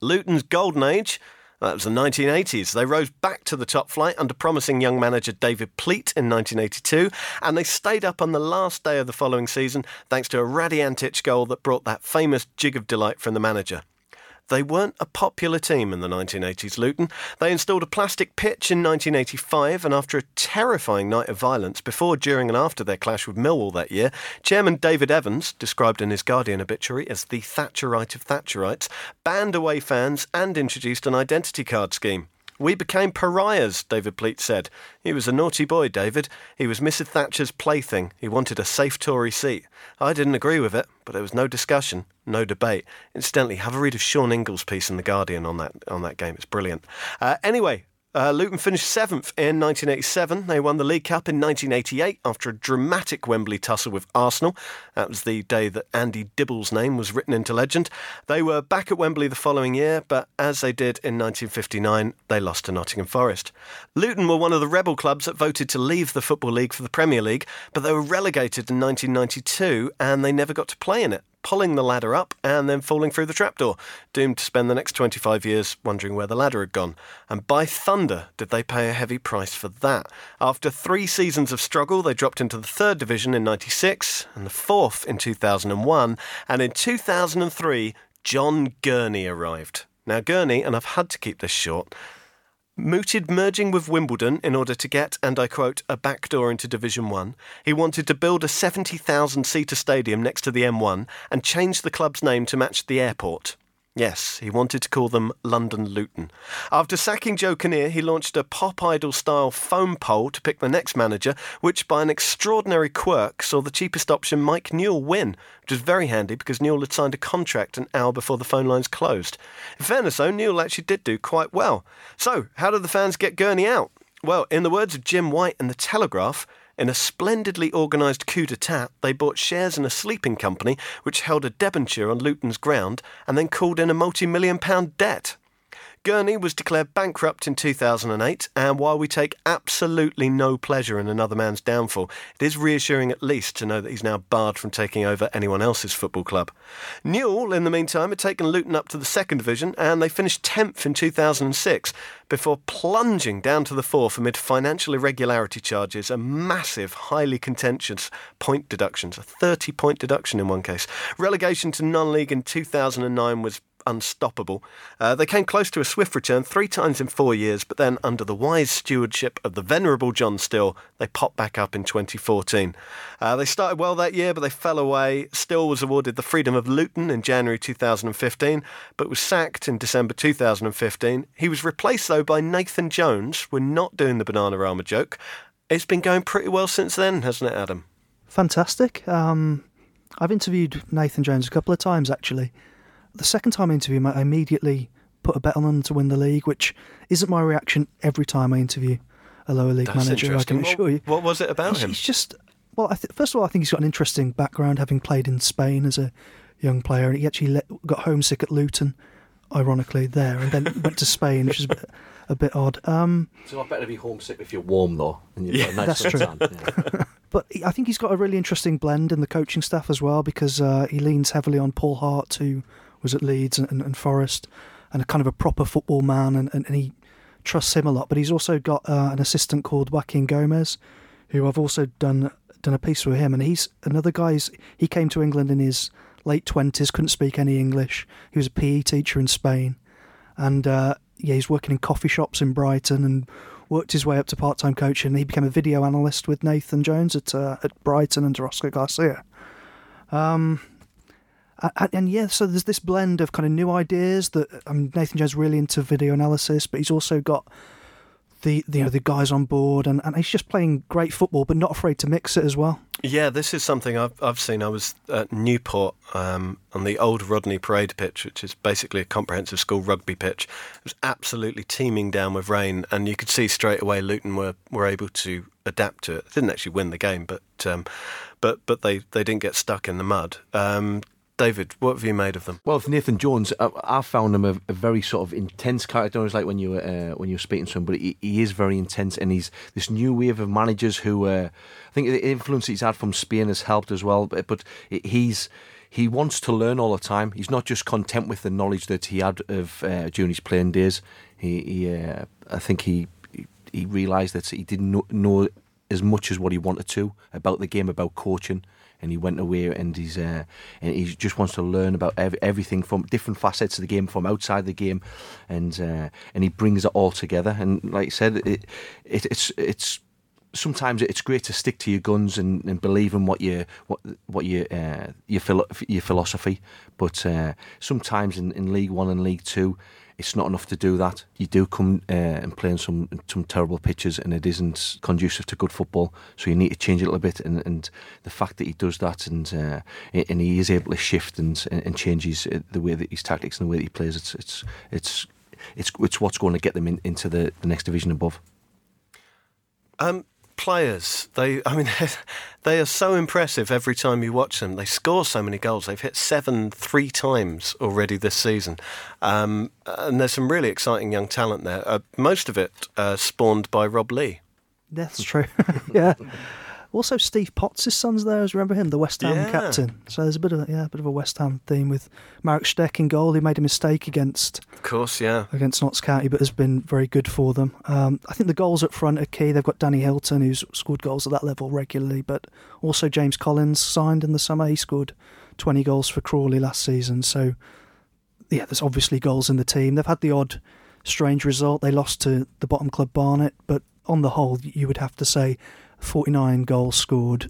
Luton's golden age, that was the 1980s. They rose back to the top flight under promising young manager David Pleat in 1982, and they stayed up on the last day of the following season thanks to a Raddy Antic goal that brought that famous jig of delight from the manager. They weren't a popular team in the 1980s, Luton. They installed a plastic pitch in 1985, and after a terrifying night of violence before, during, and after their clash with Millwall that year, Chairman David Evans, described in his Guardian obituary as the Thatcherite of Thatcherites, banned away fans and introduced an identity card scheme. We became pariahs, David Pleat said. He was a naughty boy, David. He was Mrs. Thatcher's plaything. He wanted a safe Tory seat. I didn't agree with it, but there was no discussion, no debate. Incidentally, have a read of Sean Ingle's piece in The Guardian on that, on that game. It's brilliant. Uh, anyway, uh, Luton finished seventh in 1987. They won the League Cup in 1988 after a dramatic Wembley tussle with Arsenal. That was the day that Andy Dibble's name was written into legend. They were back at Wembley the following year, but as they did in 1959, they lost to Nottingham Forest. Luton were one of the rebel clubs that voted to leave the Football League for the Premier League, but they were relegated in 1992 and they never got to play in it pulling the ladder up and then falling through the trapdoor, doomed to spend the next 25 years wondering where the ladder had gone. And by thunder, did they pay a heavy price for that. After three seasons of struggle, they dropped into the third division in 96 and the fourth in 2001, and in 2003, John Gurney arrived. Now, Gurney, and I've had to keep this short, mooted merging with Wimbledon in order to get, and I quote, a backdoor into Division 1. He wanted to build a 70,000 seater stadium next to the M1 and change the club's name to match the airport. Yes, he wanted to call them London Luton. After sacking Joe Kinnear, he launched a pop idol style foam poll to pick the next manager, which by an extraordinary quirk saw the cheapest option Mike Newell win, which was very handy because Newell had signed a contract an hour before the phone lines closed. In fairness, though, Newell actually did do quite well. So, how did the fans get Gurney out? Well, in the words of Jim White in The Telegraph, in a splendidly organised coup d'etat, they bought shares in a sleeping company which held a debenture on Luton's ground and then called in a multi million pound debt. Gurney was declared bankrupt in 2008, and while we take absolutely no pleasure in another man's downfall, it is reassuring at least to know that he's now barred from taking over anyone else's football club. Newell, in the meantime, had taken Luton up to the second division, and they finished 10th in 2006 before plunging down to the fourth amid financial irregularity charges and massive, highly contentious point deductions, a 30 point deduction in one case. Relegation to non league in 2009 was unstoppable. Uh, they came close to a swift return three times in four years, but then, under the wise stewardship of the venerable John Still, they popped back up in 2014. Uh, they started well that year, but they fell away. Still was awarded the freedom of Luton in January 2015, but was sacked in December 2015. He was replaced, though, by Nathan Jones. We're not doing the Bananarama joke. It's been going pretty well since then, hasn't it, Adam? Fantastic. Um, I've interviewed Nathan Jones a couple of times, actually the second time I interview him, I immediately put a bet on them to win the league, which isn't my reaction every time I interview a lower league That's manager. I can assure what, you. What was it about he's, him? He's just well. Th- first of all, I think he's got an interesting background, having played in Spain as a young player, and he actually let, got homesick at Luton, ironically there, and then went to Spain, which is a bit, a bit odd. Um, it's a lot better be homesick if you're warm though, and you've yeah, got a nice that's true. Yeah. but I think he's got a really interesting blend in the coaching staff as well, because uh, he leans heavily on Paul Hart to was at Leeds and, and, Forest, and a kind of a proper football man, and, and, and he trusts him a lot. But he's also got uh, an assistant called Joaquin Gomez, who I've also done done a piece with him, and he's another guy. He came to England in his late twenties, couldn't speak any English. He was a PE teacher in Spain, and uh, yeah, he's working in coffee shops in Brighton and worked his way up to part time coaching. He became a video analyst with Nathan Jones at uh, at Brighton under Oscar Garcia. Um, and, and, yeah, so there's this blend of kind of new ideas that I mean, Nathan Jones really into video analysis, but he's also got the, the you know the guys on board, and, and he's just playing great football, but not afraid to mix it as well. Yeah, this is something I've I've seen. I was at Newport um, on the old Rodney Parade pitch, which is basically a comprehensive school rugby pitch. It was absolutely teeming down with rain, and you could see straight away Luton were, were able to adapt to it. They didn't actually win the game, but um, but but they, they didn't get stuck in the mud. Um, David, what have you made of them? Well, Nathan Jones, I, I found him a, a, very sort of intense character. It's like when you uh, when you're speaking to him, but he, he, is very intense, and he's this new wave of managers who uh, I think the influence he's had from Spain has helped as well. But, but he's he wants to learn all the time. He's not just content with the knowledge that he had of uh, during his playing days. He, he uh, I think he he realised that he didn't know, know as much as what he wanted to about the game, about coaching and he went away and he's uh, and he just wants to learn about ev- everything from different facets of the game from outside the game, and uh, and he brings it all together. And like I said, it, it it's it's sometimes it's great to stick to your guns and, and believe in what you what what you uh, your philo- your philosophy. But uh, sometimes in, in League One and League Two, it's not enough to do that. You do come uh, and play on some some terrible pitches, and it isn't conducive to good football. So you need to change it a little bit. And, and the fact that he does that, and uh, and he is able to shift and and change his uh, the way that his tactics and the way that he plays, it's it's it's it's, it's what's going to get them in, into the, the next division above. Um, players. They, I mean, they are so impressive every time you watch them. They score so many goals. They've hit seven three times already this season, um, and there's some really exciting young talent there. Uh, most of it uh, spawned by Rob Lee. That's true. yeah. Also, Steve Potts' son's there. As remember him, the West Ham yeah. captain. So there's a bit of yeah, a bit of a West Ham theme with Marek Stech in goal. He made a mistake against, of course, yeah, against Notts County, but has been very good for them. Um, I think the goals up front are key. They've got Danny Hylton, who's scored goals at that level regularly, but also James Collins signed in the summer. He scored 20 goals for Crawley last season. So yeah, there's obviously goals in the team. They've had the odd strange result. They lost to the bottom club Barnet, but on the whole, you would have to say 49 goals scored.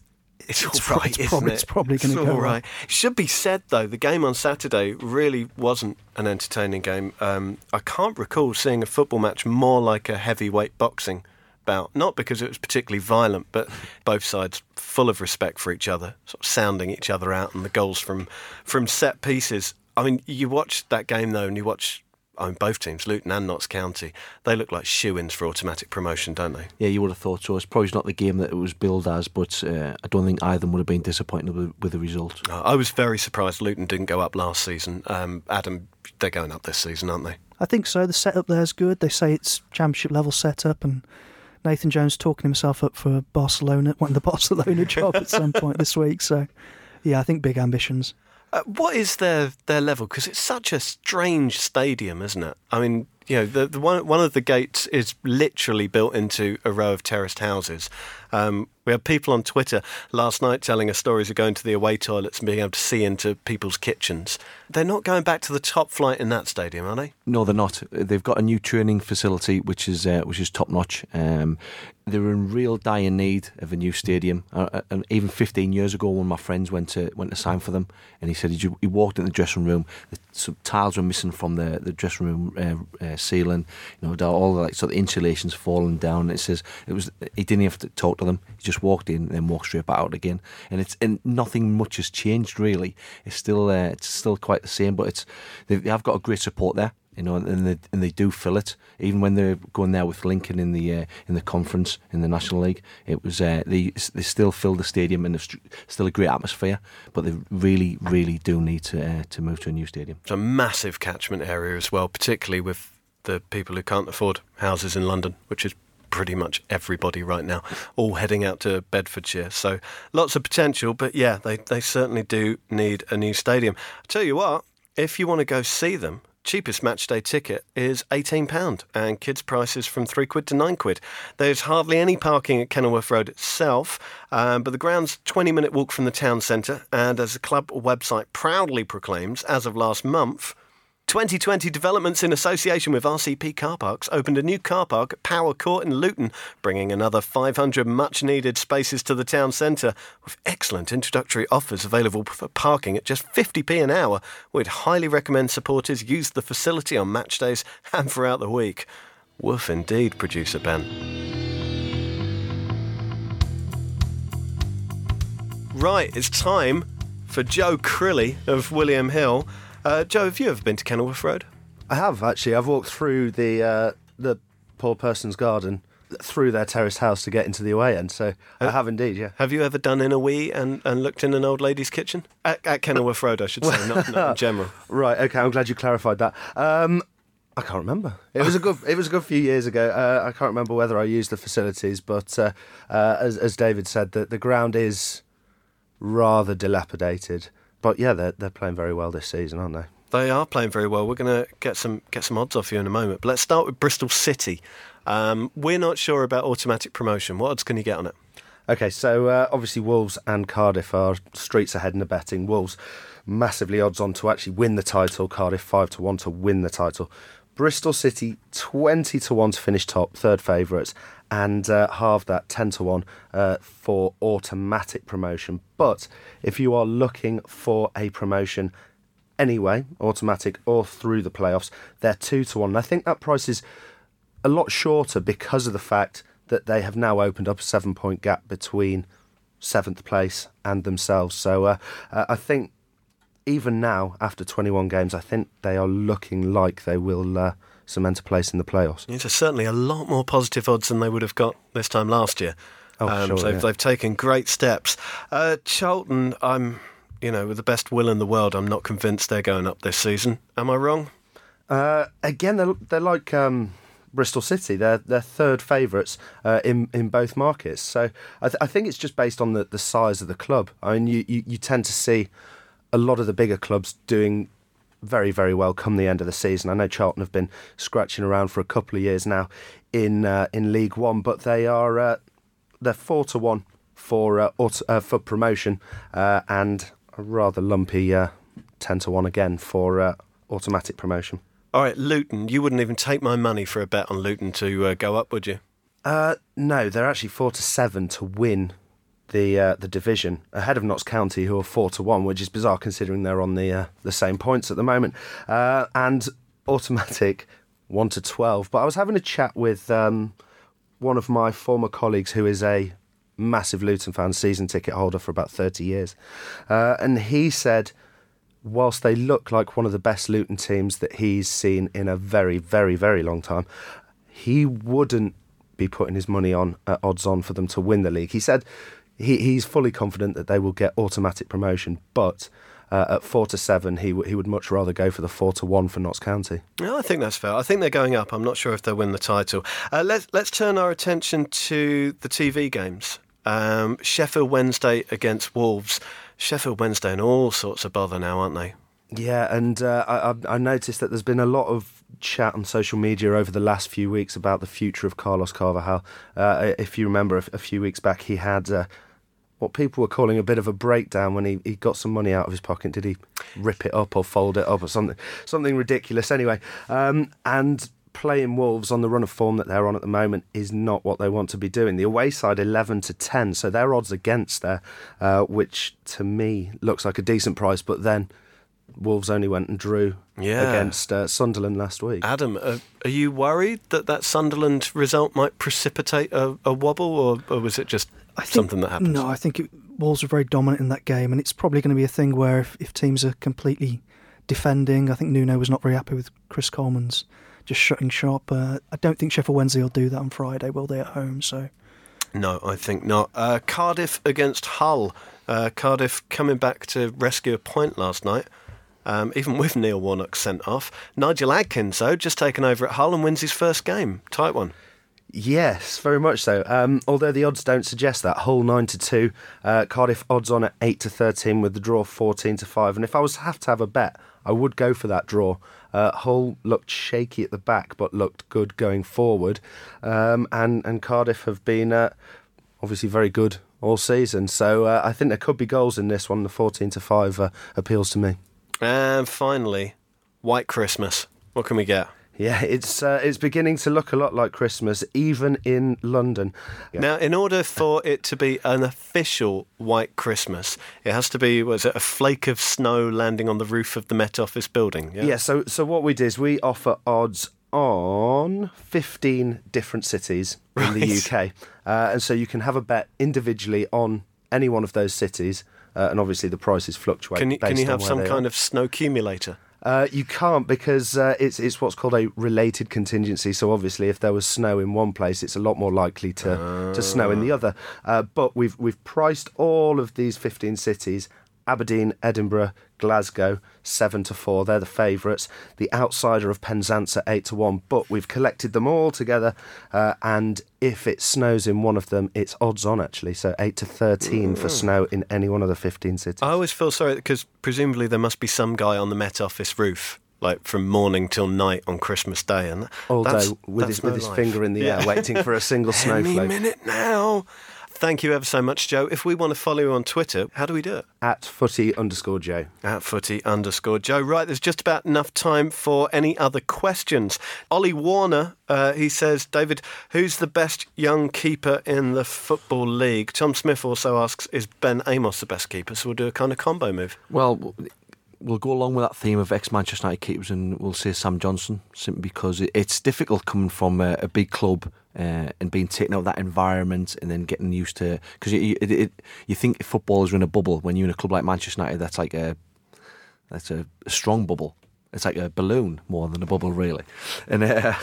It's, it's all right, it's isn't probably, it? It's probably going to go all right. It should be said though, the game on Saturday really wasn't an entertaining game. Um, I can't recall seeing a football match more like a heavyweight boxing bout. Not because it was particularly violent, but both sides full of respect for each other, sort of sounding each other out, and the goals from from set pieces. I mean, you watch that game though, and you watch I mean, both teams, Luton and Notts County, they look like shoe-ins for automatic promotion, don't they? Yeah, you would have thought so. It's probably not the game that it was billed as, but uh, I don't think either of them would have been disappointed with, with the result. Uh, I was very surprised Luton didn't go up last season. Um, Adam, they're going up this season, aren't they? I think so. The setup there is good. They say it's championship level setup, and Nathan Jones talking himself up for Barcelona, wanting the Barcelona job at some point this week. So, yeah, I think big ambitions. Uh, what is their their level? Because it's such a strange stadium, isn't it? I mean, you know, the, the one one of the gates is literally built into a row of terraced houses. Um, we had people on Twitter last night telling us stories of going to the away toilets and being able to see into people's kitchens. They're not going back to the top flight in that stadium, are they? No, they're not. They've got a new training facility, which is uh, which is top notch. Um, they're in real dire need of a new stadium. Uh, uh and even 15 years ago, one of my friends went to went to sign for them, and he said he, he walked in the dressing room. The, some tiles were missing from the the dressing room uh, uh, ceiling. You know, all the like sort of insulations falling down. It says it was. He didn't have to talk to them. He just walked in and then walked straight back out again. And it's and nothing much has changed really. It's still uh, it's still quite the same, but it's they have got a great support there you know, and they and they do fill it. Even when they're going there with Lincoln in the uh, in the conference in the National League, it was uh, they they still fill the stadium and it's still a great atmosphere. But they really, really do need to uh, to move to a new stadium. It's a massive catchment area as well, particularly with the people who can't afford houses in London, which is pretty much everybody right now, all heading out to Bedfordshire. So lots of potential, but yeah, they, they certainly do need a new stadium. I tell you what, if you want to go see them, cheapest match day ticket is £18 and kids' prices from 3 quid to 9 quid. There's hardly any parking at Kenilworth Road itself, um, but the ground's 20 minute walk from the town centre, and as the club website proudly proclaims, as of last month, 2020 developments in association with RCP Car Parks opened a new car park at Power Court in Luton, bringing another 500 much needed spaces to the town centre, with excellent introductory offers available for parking at just 50p an hour. We'd highly recommend supporters use the facility on match days and throughout the week. Woof indeed, producer Ben. Right, it's time for Joe Crilly of William Hill. Uh, Joe, have you ever been to Kenilworth Road? I have actually. I've walked through the uh, the poor person's garden through their terraced house to get into the away end. So uh, I have indeed, yeah. Have you ever done in a wee and, and looked in an old lady's kitchen at, at Kenilworth Road? I should say, not, not in general. Right. Okay. I'm glad you clarified that. Um, I can't remember. It was a good. it was a good few years ago. Uh, I can't remember whether I used the facilities, but uh, uh, as, as David said, the the ground is rather dilapidated. But yeah, they're they're playing very well this season, aren't they? They are playing very well. We're going to get some get some odds off you in a moment. But let's start with Bristol City. Um, we're not sure about automatic promotion. What odds can you get on it? Okay, so uh, obviously Wolves and Cardiff are streets ahead in the betting. Wolves massively odds on to actually win the title. Cardiff five to one to win the title. Bristol City 20 to 1 to finish top, third favourites, and uh, half that 10 to 1 uh, for automatic promotion. But if you are looking for a promotion anyway, automatic or through the playoffs, they're 2 to 1. And I think that price is a lot shorter because of the fact that they have now opened up a seven point gap between seventh place and themselves. So uh, uh, I think even now, after 21 games, I think they are looking like they will uh, cement a place in the playoffs. It's certainly a lot more positive odds than they would have got this time last year. Oh, um, sure, so yeah. they've taken great steps. Uh, Charlton, I'm, you know, with the best will in the world, I'm not convinced they're going up this season. Am I wrong? Uh, again, they're, they're like um, Bristol City. They're they're third favourites uh, in in both markets. So I, th- I, think it's just based on the, the size of the club. I mean, you, you, you tend to see a lot of the bigger clubs doing very, very well come the end of the season. I know Charlton have been scratching around for a couple of years now in uh, in League One, but they are uh, they're four to one for uh, auto, uh, for promotion uh, and a rather lumpy uh, ten to one again for automatic promotion. All right, Luton. You wouldn't even take my money for a bet on Luton to go up, would you? no, they're actually four to seven to win the uh, the division ahead of Notts County, who are four to one, which is bizarre considering they're on the uh, the same points at the moment, uh, and automatic one to twelve. But I was having a chat with um, one of my former colleagues, who is a massive Luton fan, season ticket holder for about thirty years, uh, and he said whilst they look like one of the best Luton teams that he's seen in a very, very, very long time, he wouldn't be putting his money on at odds on for them to win the league. He said he, he's fully confident that they will get automatic promotion, but uh, at four to seven, he w- he would much rather go for the four to one for Notts County. Yeah, I think that's fair. I think they're going up. I'm not sure if they'll win the title. Uh, let's let's turn our attention to the TV games. Um, Sheffield Wednesday against Wolves. Sheffield Wednesday in all sorts of bother now, aren't they? Yeah, and uh, I, I noticed that there's been a lot of chat on social media over the last few weeks about the future of Carlos Carvalhal. Uh, if you remember, a, a, few weeks back, he had uh, what people were calling a bit of a breakdown when he, he got some money out of his pocket. Did he rip it up or fold it up or something something ridiculous? Anyway, um, and playing Wolves on the run of form that they're on at the moment is not what they want to be doing. The away side 11 to 10, so their odds against there, uh, which to me looks like a decent price, but then Wolves only went and drew yeah. against uh, Sunderland last week. Adam, uh, are you worried that that Sunderland result might precipitate a, a wobble, or, or, was it just think, something that happened? No, I think it, Wolves were very dominant in that game, and it's probably going to be a thing where if, if teams are completely defending, I think Nuno was not very happy with Chris Coleman's just shutting shop. Uh, I don't think Sheffield Wednesday will do that on Friday, will they, at home? So. No, I think not. Uh, Cardiff against Hull. Uh, Cardiff coming back to rescue a point last night um, even with Neil Warnock sent off. Nigel Adkins, though, just taken over at Hull and wins his first game. Tight one. Yes, very much so. Um, although the odds don't suggest that. Hull nine to two, uh, Cardiff odds on at eight to thirteen, with the draw fourteen to five. And if I was to have to have a bet, I would go for that draw. Uh, Hull looked shaky at the back, but looked good going forward. Um, and and Cardiff have been uh, obviously very good all season. So uh, I think there could be goals in this one. The fourteen to five uh, appeals to me. And finally, White Christmas. What can we get? Yeah, it's uh, it's beginning to look a lot like Christmas, even in London. Now, in order for it to be an official White Christmas, it has to be was it a flake of snow landing on the roof of the Met Office building? Yeah. yeah so so what we did is we offer odds on 15 different cities in the UK, uh, and so you can have a bet individually on any one of those cities uh, and obviously the prices fluctuate. Can you, can you have some kind are. of snow accumulator? Uh, you can't because uh, it's it's what's called a related contingency. So obviously, if there was snow in one place, it's a lot more likely to, to snow in the other. Uh, but we've we've priced all of these 15 cities Aberdeen, Edinburgh, Glasgow, seven to four. They're the favourites. The outsider of Penzance, at eight to one. But we've collected them all together, uh, and if it snows in one of them, it's odds on actually. So eight to thirteen mm. for snow in any one of the fifteen cities. I always feel sorry because presumably there must be some guy on the Met Office roof like from morning till night on Christmas Day, and day with his, with his finger in the yeah. air, waiting for a single snowflake. Any minute now. Thank you ever so much, Joe. If we want to follow you on Twitter, how do we do it? At footy underscore Joe. At footy underscore Joe. Right, there's just about enough time for any other questions. Ollie Warner, uh, he says, David, who's the best young keeper in the Football League? Tom Smith also asks, is Ben Amos the best keeper? So we'll do a kind of combo move. Well, we'll go along with that theme of ex Manchester United keepers and we'll say Sam Johnstone simply because it's difficult coming from a, a big club uh, and being taken out of that environment and then getting used to because you, you, you think footballers are in a bubble when you're in a club like Manchester United that's like a that's a, a strong bubble it's like a balloon more than a bubble, really. And uh,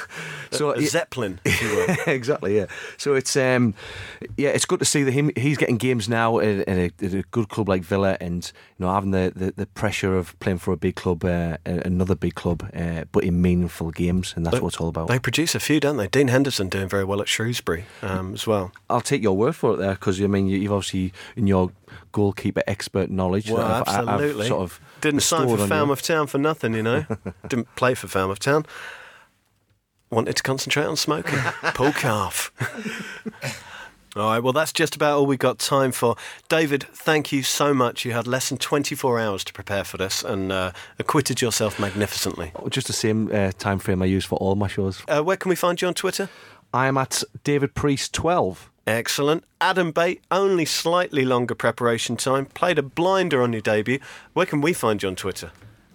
so a, a zeppelin, exactly. Yeah. So it's um, yeah, it's good to see that him. He's getting games now in, a, a, good club like Villa, and you know having the, the, the pressure of playing for a big club, uh, another big club, uh, but in meaningful games, and that's but what it's all about. They produce a few, don't they? Dean Henderson doing very well at Shrewsbury um, as well. I'll take your word for it there, because I mean you've obviously in your goalkeeper expert knowledge. Well, I've, absolutely. I've sort of Didn't sign for Falmouth. Town for nothing, you know. Didn't play for Falmouth Town. Wanted to concentrate on smoking. Pull calf. All right, well, that's just about all we've got time for. David, thank you so much. You had less than 24 hours to prepare for this and uh, acquitted yourself magnificently. Oh, just the same uh, time frame I use for all my shows. Uh, where can we find you on Twitter? I am at David Preece 12. Excellent. Adam Bate, only slightly longer preparation time. Played a blinder on your debut. Where can we find you on Twitter?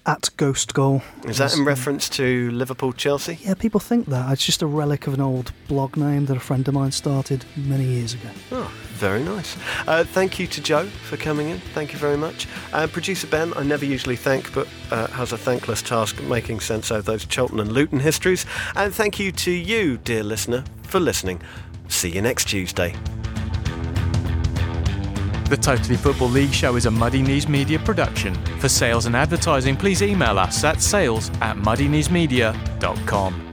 At Ghost Goal. Is that in reference to Liverpool Chelsea? Yeah, people think that. It's just a relic of an old blog name that a friend of mine started many years ago. Oh, Very nice. Uh, thank you to Joe for coming in. Thank you very much. Uh, Producer Ben, I never usually thank, but uh, has a thankless task making sense of those Cheltenham and Luton histories. And thank you to you, dear listener, for listening. See you next Tuesday. The Totally Football League show is a Muddy Knees Media production. For sales and advertising, please email us at sales at muddykneesmedia.com.